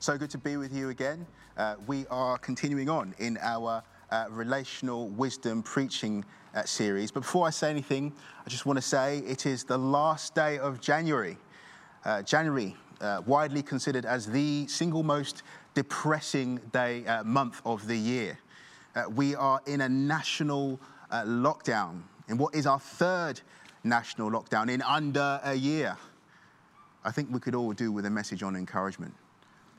So good to be with you again. Uh, we are continuing on in our uh, relational wisdom preaching uh, series. But before I say anything, I just want to say it is the last day of January. Uh, January, uh, widely considered as the single most depressing day uh, month of the year. we are in a national lockdown, in what is our third national lockdown in under a year. I think we could all do with a message on encouragement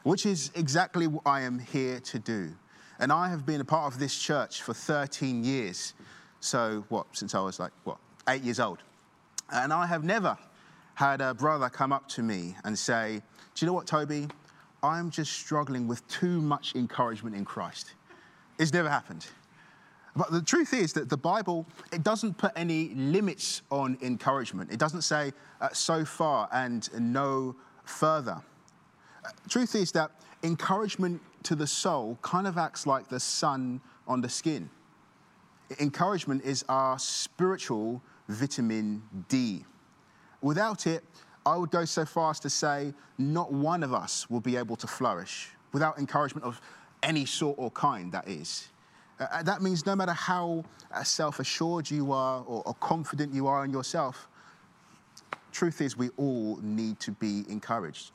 which is exactly what I am here to do. And I have been a part of this church for 13 years. So, what, since I was like, what, eight years old. And I have never had a brother come up to me and say, Do you know what, Toby? I'm just struggling with too much encouragement in Christ. It's never happened. But the truth is that the Bible, it doesn't put any limits on encouragement. It doesn't say uh, so far and no further truth is that encouragement to the soul kind of acts like the sun on the skin. Encouragement is our spiritual vitamin D. Without it, I would go so far as to say not one of us will be able to flourish without encouragement of any sort or kind, that is. Uh, uh that means no matter how uh, self assured you are or, or confident you are in yourself, truth is we all need to be encouraged.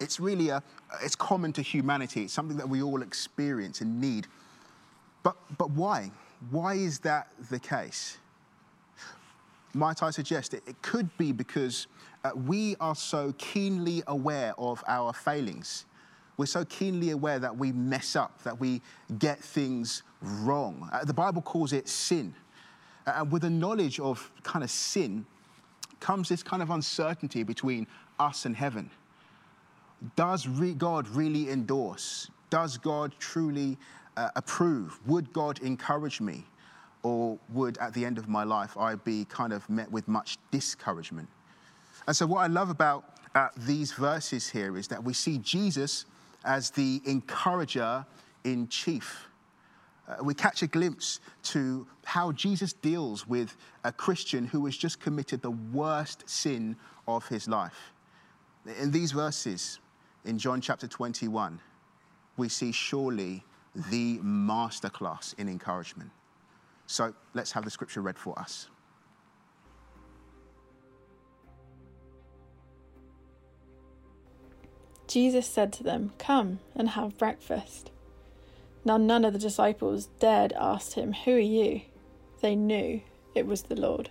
It's really a, it's common to humanity. It's something that we all experience and need. But, but why? Why is that the case? Might I suggest it, it could be because uh, we are so keenly aware of our failings. We're so keenly aware that we mess up, that we get things wrong. Uh, the Bible calls it sin. Uh, and with a knowledge of kind of sin comes this kind of uncertainty between us and heaven. Does re- God really endorse? Does God truly uh, approve? Would God encourage me? Or would at the end of my life I be kind of met with much discouragement? And so, what I love about uh, these verses here is that we see Jesus as the encourager in chief. Uh, we catch a glimpse to how Jesus deals with a Christian who has just committed the worst sin of his life. In these verses, in John chapter 21, we see surely the masterclass in encouragement. So let's have the scripture read for us. Jesus said to them, Come and have breakfast. Now none of the disciples dared ask him, Who are you? They knew it was the Lord.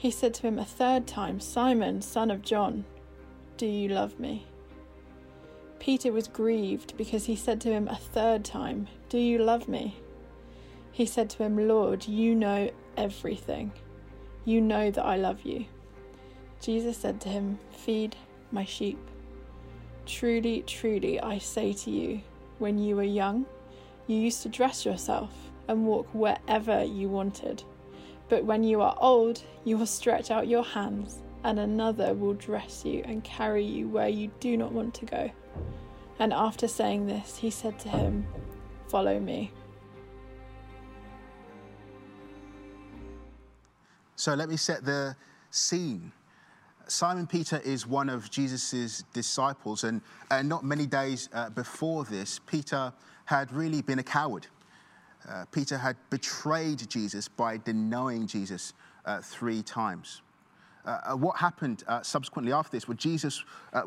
He said to him a third time, Simon, son of John, do you love me? Peter was grieved because he said to him a third time, Do you love me? He said to him, Lord, you know everything. You know that I love you. Jesus said to him, Feed my sheep. Truly, truly, I say to you, when you were young, you used to dress yourself and walk wherever you wanted. But when you are old, you will stretch out your hands, and another will dress you and carry you where you do not want to go. And after saying this, he said to him, Follow me. So let me set the scene. Simon Peter is one of Jesus' disciples, and uh, not many days uh, before this, Peter had really been a coward. Uh, Peter had betrayed Jesus by denying Jesus uh, three times. Uh, uh what happened uh, subsequently after this, Well, Jesus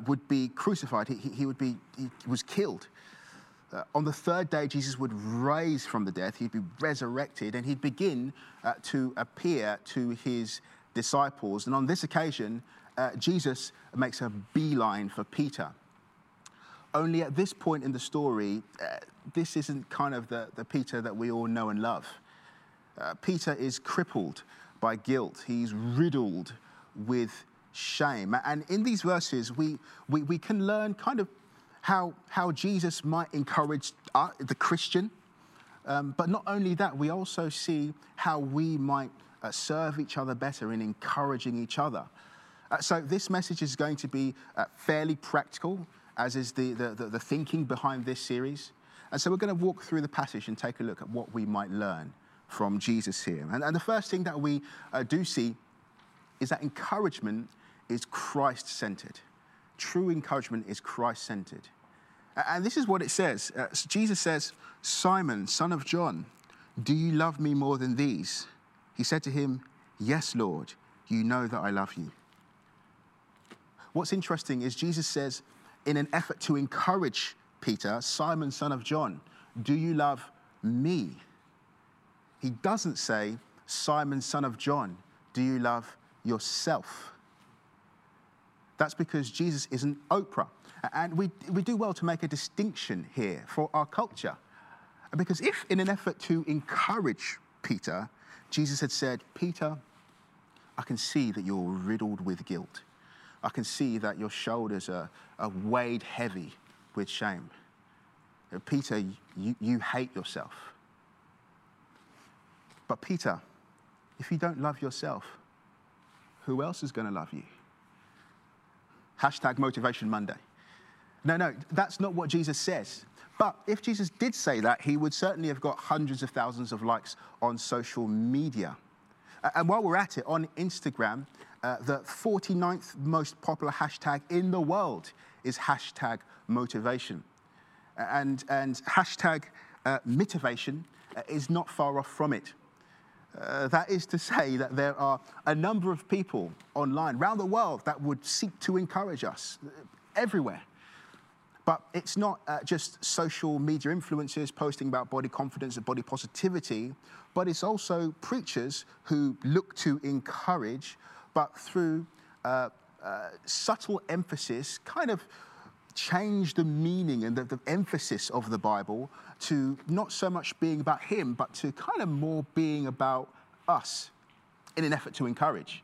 would be crucified, he, he, would be, he was killed. on the third day, Jesus would rise from the death, he'd be resurrected, and he'd begin to appear to his disciples. And on this occasion, Jesus makes a beeline for Peter. Only at this point in the story, uh, this isn't kind of the, the Peter that we all know and love. Uh, Peter is crippled by guilt, he's riddled with shame. And in these verses, we, we, we can learn kind of how, how Jesus might encourage uh, the Christian. Um, but not only that, we also see how we might uh, serve each other better in encouraging each other. Uh, so, this message is going to be uh, fairly practical, as is the, the, the, the thinking behind this series. And so, we're going to walk through the passage and take a look at what we might learn from Jesus here. And, and the first thing that we uh, do see is that encouragement is Christ centered. True encouragement is Christ centered. And this is what it says uh, Jesus says, Simon, son of John, do you love me more than these? He said to him, Yes, Lord, you know that I love you. What's interesting is Jesus says, in an effort to encourage Peter, Simon, son of John, do you love me? He doesn't say, Simon, son of John, do you love yourself? That's because Jesus isn't Oprah. And we, we do well to make a distinction here for our culture. Because if, in an effort to encourage Peter, Jesus had said, Peter, I can see that you're riddled with guilt. I can see that your shoulders are, are weighed heavy with shame. Uh, Peter, you, you hate yourself. But, Peter, if you don't love yourself, who else is going to love you? Hashtag Motivation Monday. No, no, that's not what Jesus says. But if Jesus did say that, he would certainly have got hundreds of thousands of likes on social media. And while we're at it, on Instagram, uh, the 49th most popular hashtag in the world is hashtag motivation. And, and hashtag uh, motivation uh, is not far off from it. Uh, that is to say that there are a number of people online around the world that would seek to encourage us uh, everywhere. But it's not uh, just social media influencers posting about body confidence and body positivity, but it's also preachers who look to encourage, but through uh, uh, subtle emphasis, kind of change the meaning and the, the, emphasis of the Bible to not so much being about him, but to kind of more being about us in an effort to encourage.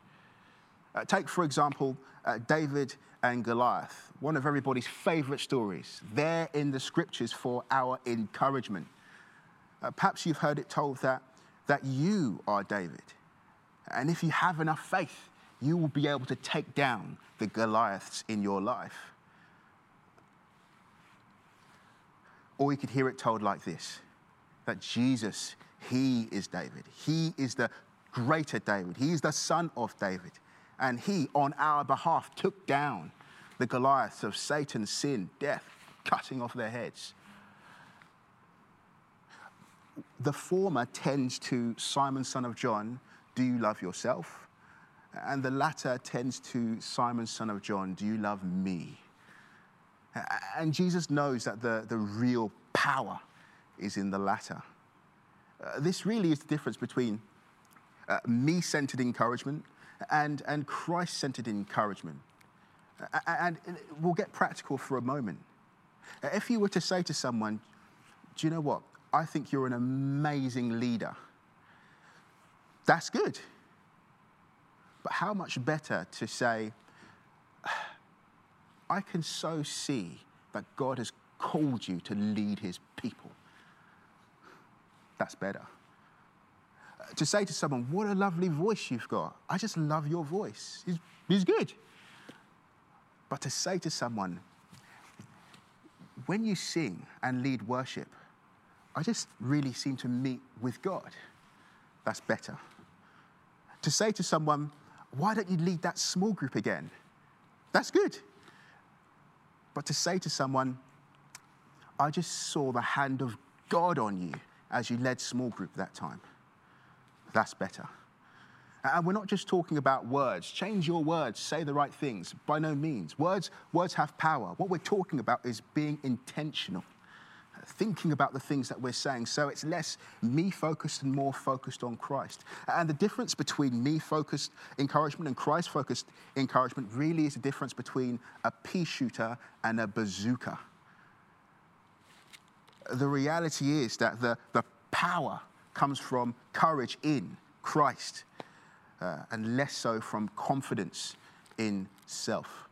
Uh, take, for example, uh, David and Goliath, one of everybody's favorite stories. There in the scriptures for our encouragement. Uh, perhaps you've heard it told that, that you are David. And if you have enough faith, you will be able to take down the Goliaths in your life. Or you could hear it told like this that Jesus, He is David. He is the greater David. He is the son of David and he, on our behalf, took down the Goliaths of Satan, sin, death, cutting off their heads. The former tends to Simon, son of John, do you love yourself? And the latter tends to Simon, son of John, do you love me? And Jesus knows that the, the real power is in the latter. Uh, this really is the difference between uh, me centered encouragement and, and Christ centered encouragement. And we'll get practical for a moment. If you were to say to someone, Do you know what? I think you're an amazing leader. That's good. But how much better to say, I can so see that God has called you to lead his people. That's better uh, to say to someone, What a lovely voice you've got. I just love your voice. He's good. But to say to someone, When you sing and lead worship, I just really seem to meet with God. That's better. To say to someone, Why don't you lead that small group again? That's good. But to say to someone, I just saw the hand of God on you as you led small group that time that's better. And we're not just talking about words. Change your words, say the right things. By no means. Words, words have power. What we're talking about is being intentional, thinking about the things that we're saying. So it's less me focused and more focused on Christ. And the difference between me focused encouragement and Christ focused encouragement really is the difference between a pea shooter and a bazooka. The reality is that the, the power comes from courage in Christ uh, and less so from confidence in self.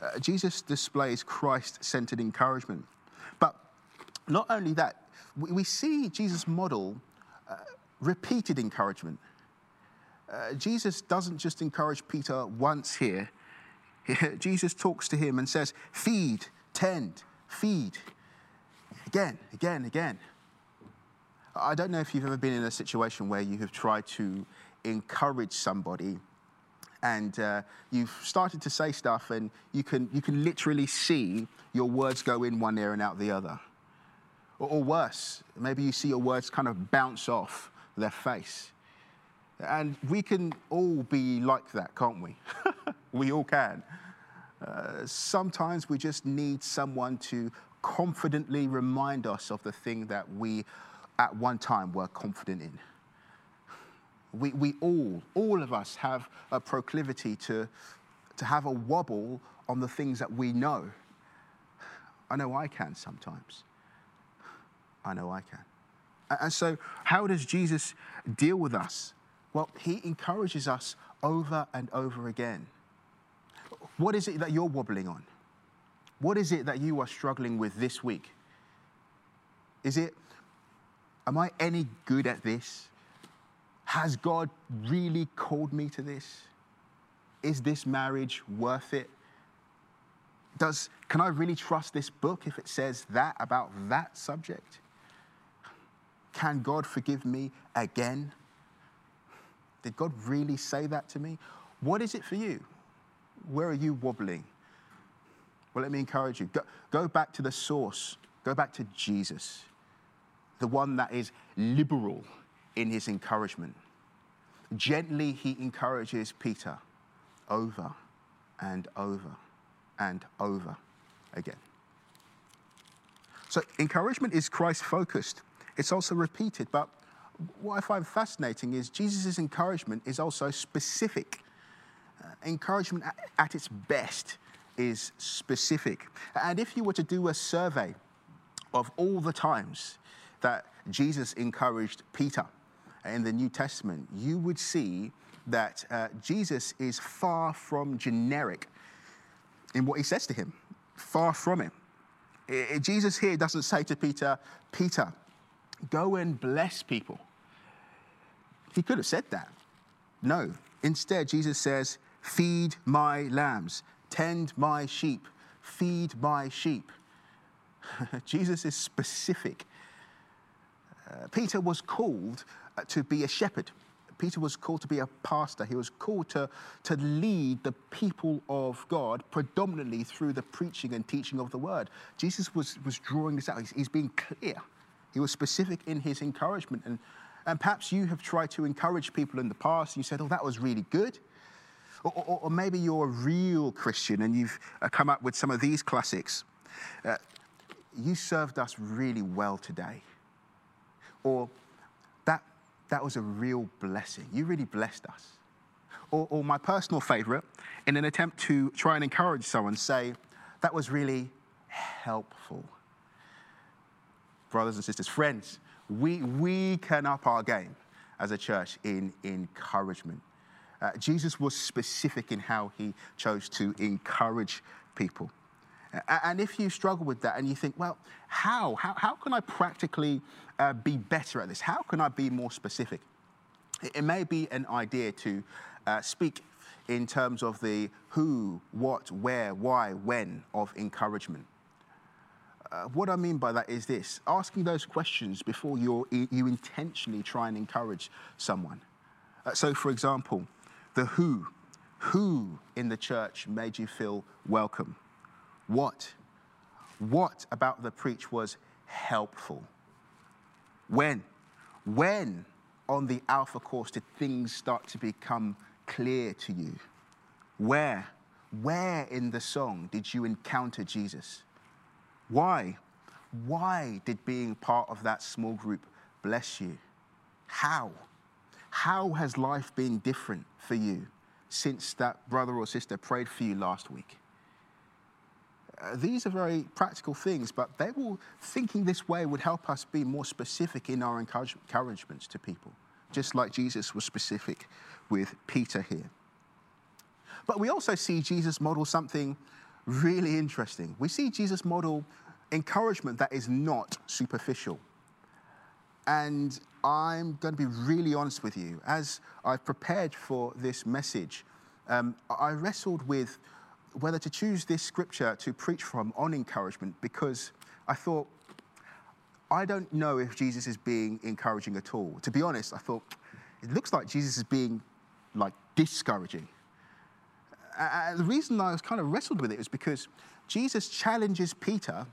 Uh, Jesus displays Christ centered encouragement. Not only that, we, we see Jesus model uh, repeated encouragement. Uh, Jesus doesn't just encourage Peter once here. Jesus talks to him and says, Feed, tend, feed. Again, again, again. I don't know if you've ever been in a situation where you have tried to encourage somebody and uh, you've started to say stuff and you can, you can literally see your words go in one ear and out the other. Or, or worse, maybe you see your words kind of bounce off their face. And we can all be like that, can't we? we all can. Uh, sometimes we just need someone to confidently remind us of the thing that we at one time were confident in. We, we all, all of us have a proclivity to, to have a wobble on the things that we know. I know I can sometimes. I know I can. And so, how does Jesus deal with us? Well, he encourages us over and over again. What is it that you're wobbling on? What is it that you are struggling with this week? Is it, am I any good at this? Has God really called me to this? Is this marriage worth it? Does, can I really trust this book if it says that about that subject? Can God forgive me again? Did God really say that to me? What is it for you? Where are you wobbling? Well, let me encourage you. Go, go back to the source. Go back to Jesus, the one that is liberal in his encouragement. Gently, he encourages Peter over and over and over again. So, encouragement is Christ focused. It's also repeated, but what I find fascinating is Jesus' encouragement is also specific. Uh, encouragement at, at its best is specific. And if you were to do a survey of all the times that Jesus encouraged Peter, in the New Testament, you would see that uh, Jesus is far from generic in what he says to him, far from it. I, Jesus here doesn't say to Peter, Peter, go and bless people. He could have said that. No. Instead, Jesus says, feed my lambs, tend my sheep, feed my sheep. Jesus is specific. Uh, Peter was called uh, to be a shepherd. Peter was called to be a pastor. He was called to, to lead the people of God predominantly through the preaching and teaching of the word. Jesus was, was drawing this out. He's, he's being clear. He was specific in his encouragement. And, and perhaps you have tried to encourage people in the past and you said, oh, that was really good. Or, or, or maybe you're a real Christian and you've uh, come up with some of these classics. Uh, you served us really well today. Or that was a real blessing. You really blessed us. Or, or my personal favorite, in an attempt to try and encourage someone, say, that was really helpful. Brothers and sisters, friends, we, we can up our game as a church in encouragement. Uh, Jesus was specific in how he chose to encourage people. And if you struggle with that and you think, well, how? How, how can I practically uh, be better at this? How can I be more specific? It, it may be an idea to uh, speak in terms of the who, what, where, why, when of encouragement. Uh, what I mean by that is this asking those questions before you you intentionally try and encourage someone. Uh, so, for example, the who. Who in the church made you feel welcome? What? What about the preach was helpful? When? When on the Alpha course did things start to become clear to you? Where? Where in the song did you encounter Jesus? Why? Why did being part of that small group bless you? How? How has life been different for you since that brother or sister prayed for you last week? Uh, these are very practical things, but they will, thinking this way would help us be more specific in our encourage, encouragements to people, just like Jesus was specific with Peter here. But we also see Jesus model something really interesting. We see Jesus model encouragement that is not superficial. And I'm going to be really honest with you. As I've prepared for this message, um, I wrestled with whether to choose this scripture to preach from on encouragement because I thought, I don't know if Jesus is being encouraging at all. To be honest, I thought, it looks like Jesus is being like discouraging. And the reason I was kind of wrestled with it was because Jesus challenges Peter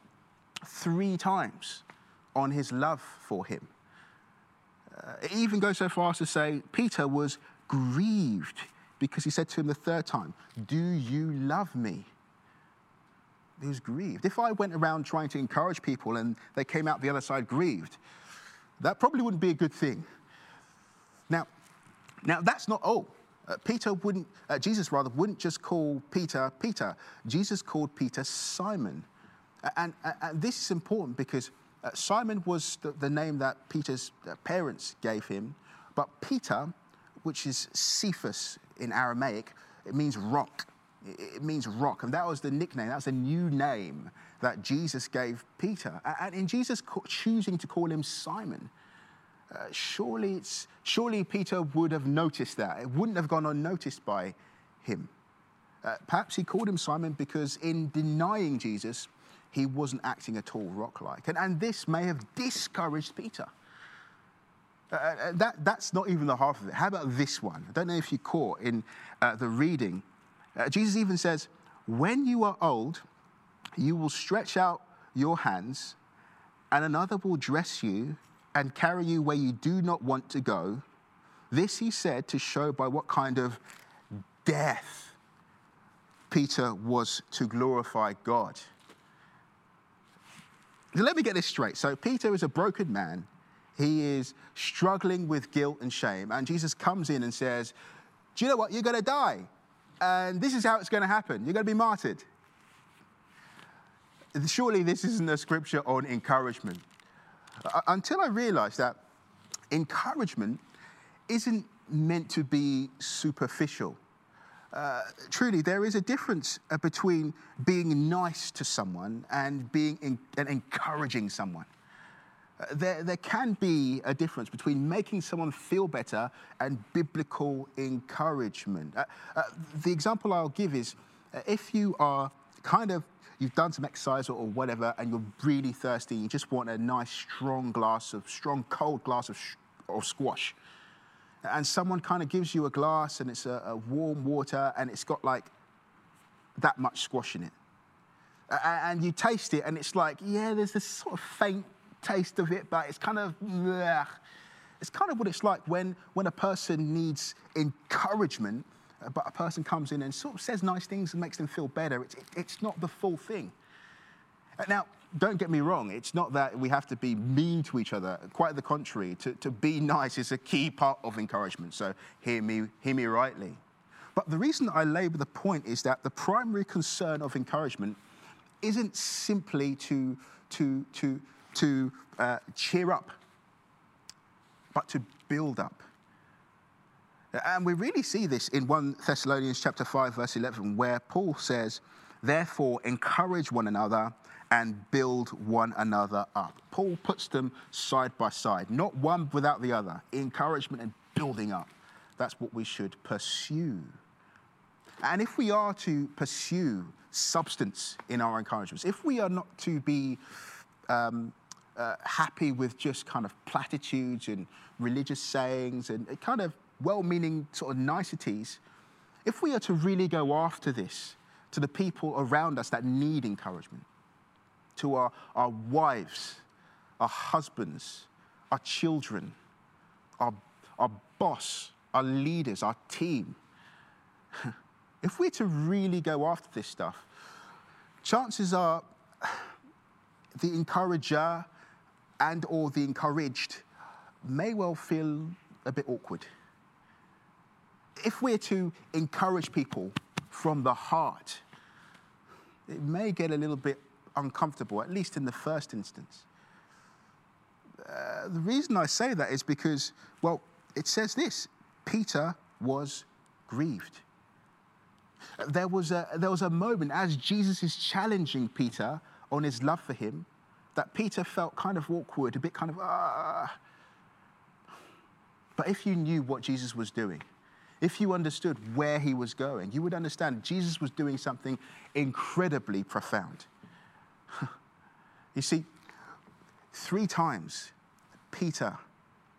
three times on his love for him. Uh, it even goes so far as to say Peter was grieved because he said to him the third time, Do you love me? He was grieved. If I went around trying to encourage people and they came out the other side grieved, that probably wouldn't be a good thing. Now, now that's not all. Uh, Peter wouldn't, uh, Jesus rather, wouldn't just call Peter Peter. Jesus called Peter Simon. And, and, and this is important because uh, Simon was the, the, name that Peter's uh, parents gave him, but Peter, which is Cephas in Aramaic, it means rock. It, means rock. And that was the nickname, that was a new name that Jesus gave Peter. And in Jesus choosing to call him Simon, uh, surely, it's, surely Peter would have noticed that. It wouldn't have gone unnoticed by him. Uh, perhaps he called him Simon because in denying Jesus, he wasn't acting at all rock like. And, and this may have discouraged Peter. Uh, uh, that, that's not even the half of it. How about this one? I don't know if you caught in uh, the reading. Uh, Jesus even says, When you are old, you will stretch out your hands, and another will dress you and carry you where you do not want to go. This he said to show by what kind of death Peter was to glorify God. Let me get this straight. So, Peter is a broken man. He is struggling with guilt and shame. And Jesus comes in and says, Do you know what? You're going to die. And this is how it's going to happen. You're going to be martyred. Surely this isn't a scripture on encouragement until I realized that encouragement isn't meant to be superficial. Uh, truly, there is a difference uh, between being nice to someone and being in, and encouraging someone. Uh, there, there can be a difference between making someone feel better and biblical encouragement. Uh, uh, the example I'll give is uh, if you are kind of you've done some exercise or, whatever, and you're really thirsty, you just want a nice, strong glass of, strong, cold glass of, of squash. And someone kind of gives you a glass and it's a, a warm water and it's got like that much squash in it. And you taste it and it's like, yeah, there's this sort of faint taste of it, but it's kind of, bleh. it's kind of what it's like when, when a person needs encouragement but a person comes in and sort of says nice things and makes them feel better. It's, it's not the full thing. Now, don't get me wrong, it's not that we have to be mean to each other. Quite the contrary. To, to be nice is a key part of encouragement, so hear me, hear me rightly. But the reason I labour the point is that the primary concern of encouragement isn't simply to, to, to, to uh, cheer up, but to build up. And we really see this in 1 Thessalonians chapter 5 verse 11 where Paul says, "Therefore encourage one another and build one another up." Paul puts them side by side, not one without the other. Encouragement and building up. That's what we should pursue. And if we are to pursue substance in our encouragements, if we are not to be um, uh, happy with just kind of platitudes and religious sayings and kind of well meaning sort of niceties, if we are to really go after this to the people around us that need encouragement, to our, our wives, our husbands, our children, our, our boss, our leaders, our team, if we're to really go after this stuff, chances are the encourager and or the encouraged may well feel a bit awkward if we're to encourage people from the heart, it may get a little bit uncomfortable, at least in the first instance. Uh, the reason I say that is because, well, it says this Peter was grieved. There was, a, there was a moment as Jesus is challenging Peter on his love for him that Peter felt kind of awkward, a bit kind of, ah. But if you knew what Jesus was doing, if you understood where he was going, you would understand Jesus was doing something incredibly profound. you see, three times Peter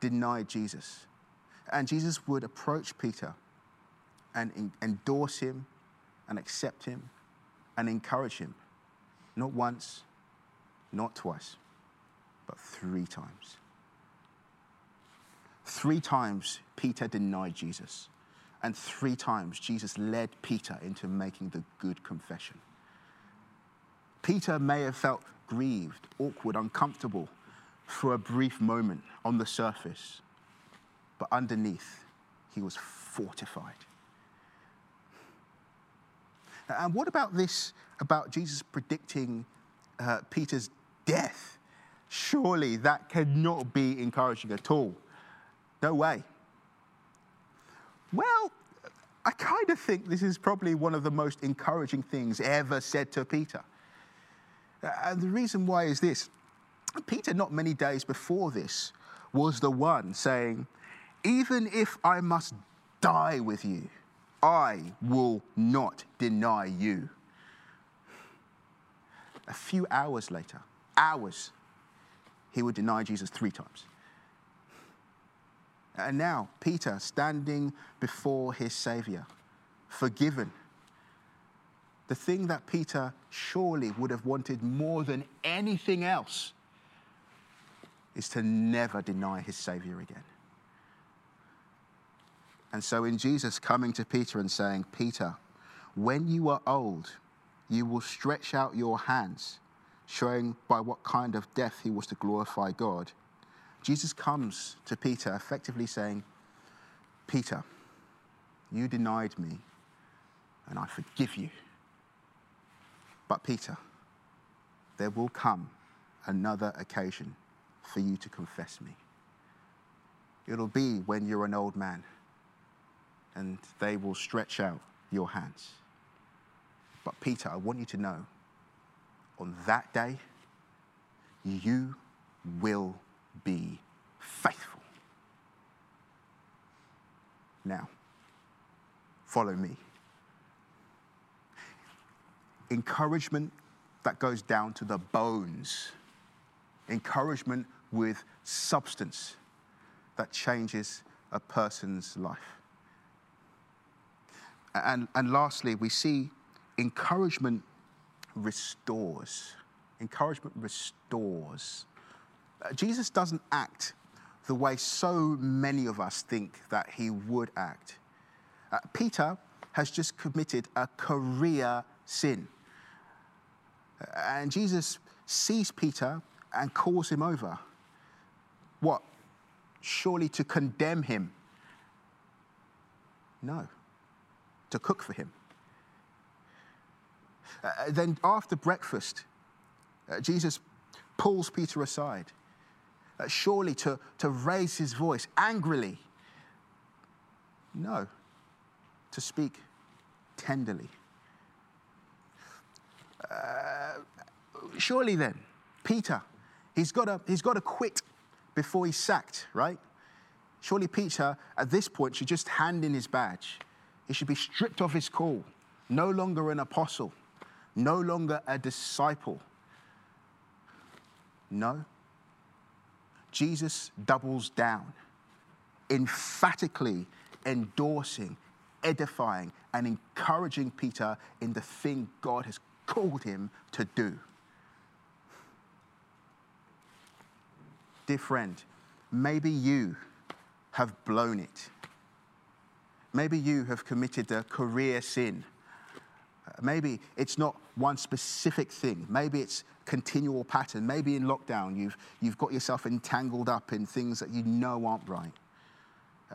denied Jesus. And Jesus would approach Peter and endorse him and accept him and encourage him. Not once, not twice, but three times. Three times Peter denied Jesus, and three times Jesus led Peter into making the good confession. Peter may have felt grieved, awkward, uncomfortable for a brief moment on the surface, but underneath, he was fortified. And what about this about Jesus predicting uh, Peter's death? Surely that cannot be encouraging at all. No way. Well, I kind of think this is probably one of the most encouraging things ever said to Peter. And the reason why is this Peter, not many days before this, was the one saying, Even if I must die with you, I will not deny you. A few hours later, hours, he would deny Jesus three times. And now, Peter standing before his Savior, forgiven. The thing that Peter surely would have wanted more than anything else is to never deny his Savior again. And so, in Jesus coming to Peter and saying, Peter, when you are old, you will stretch out your hands, showing by what kind of death he was to glorify God. Jesus comes to Peter effectively saying, Peter, you denied me, and I forgive you. But, Peter, there will come another occasion for you to confess me. It'll be when you're an old man and they will stretch out your hands. But, Peter, I want you to know on that day, you will be faithful. Now, follow me. Encouragement that goes down to the bones, encouragement with substance that changes a person's life. And, and lastly, we see encouragement restores. Encouragement restores. Jesus doesn't act the way so many of us think that he would act. Uh, Peter has just committed a career sin. Uh, and Jesus sees Peter and calls him over. What? Surely to condemn him? No to cook for him. Uh, then, after breakfast, uh, Jesus pulls Peter aside, uh, surely to, to raise his voice angrily. No, to speak tenderly. Uh, surely then, Peter, he's got, he's got to quit before he's sacked, right? Surely Peter, at this point, should just hand in his badge he should be stripped of his call, no longer an apostle, no longer a disciple. No. Jesus doubles down, emphatically endorsing, edifying, and encouraging Peter in the thing God has called him to do. Dear friend, maybe you have blown it Maybe you have committed a career sin. Maybe it's not one specific thing. Maybe it's continual pattern. Maybe in lockdown you've, you've got yourself entangled up in things that you know aren't right.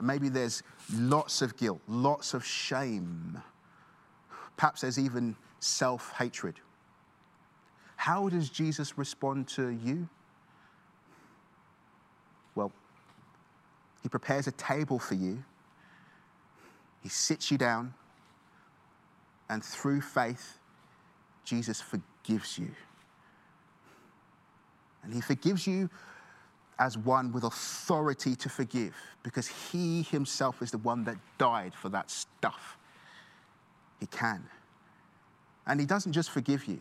Maybe there's lots of guilt, lots of shame. Perhaps there's even self hatred. How does Jesus respond to you? Well, he prepares a table for you he sits you down And through faith, Jesus forgives you. And he forgives you as one with authority to forgive because he himself is the one that died for that stuff. He can. And he doesn't just forgive you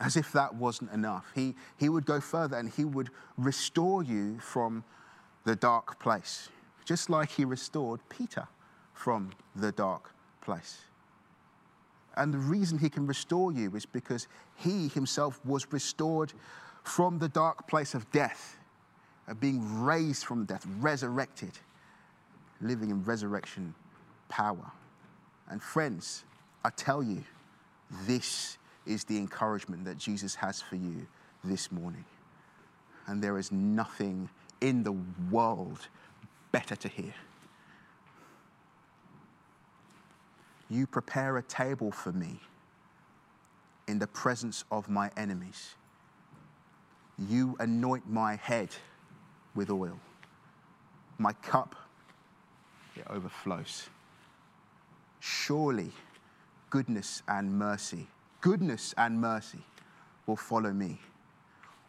as if that wasn't enough. He, he would go further and he would restore you from the dark place, just like he restored Peter from the dark place. And the reason he can restore you is because he himself was restored from the dark place of death, of being raised from death, resurrected, living in resurrection power. And friends, I tell you, this is the encouragement that Jesus has for you this morning. And there is nothing in the world better to hear. You prepare a table for me in the presence of my enemies. You anoint my head with oil. My cup, it overflows. Surely goodness and mercy, goodness and mercy will follow me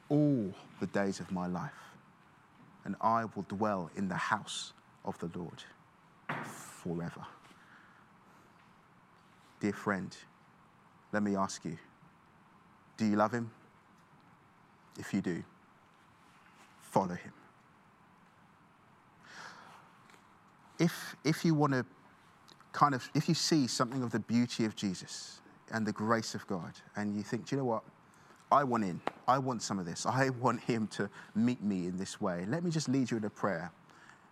all the days of my life, and I will dwell in the house of the Lord forever. Dear friend, let me ask you do you love him? If you do, follow him. If, if you want to kind of, if you see something of the beauty of Jesus and the grace of God, and you think, do you know what? I want in. I want some of this. I want him to meet me in this way. Let me just lead you in a prayer.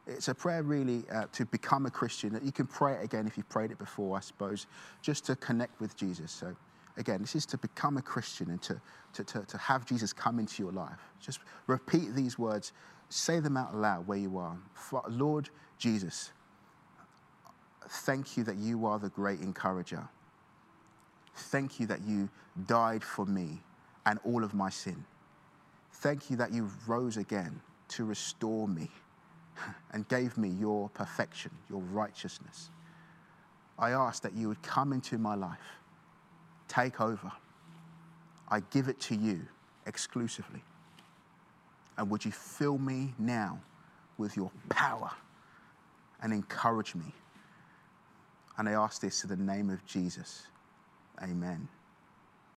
It's a prayer really uh, to become a Christian. You can pray it again if you've prayed it before, I suppose, just to connect with Jesus. So, again, this is to become a Christian and to, to, to, to have Jesus come into your life. Just repeat these words, say them out loud where you are. Lord Jesus, thank you that you are the great encourager. Thank you that you died for me and all of my sin. Thank you that you rose again to restore me and gave me your perfection, your righteousness. I ask that you would come into my life, take over. I give it to you exclusively. And would you fill me now with your power and encourage me? And I ask this in the name of Jesus. Amen.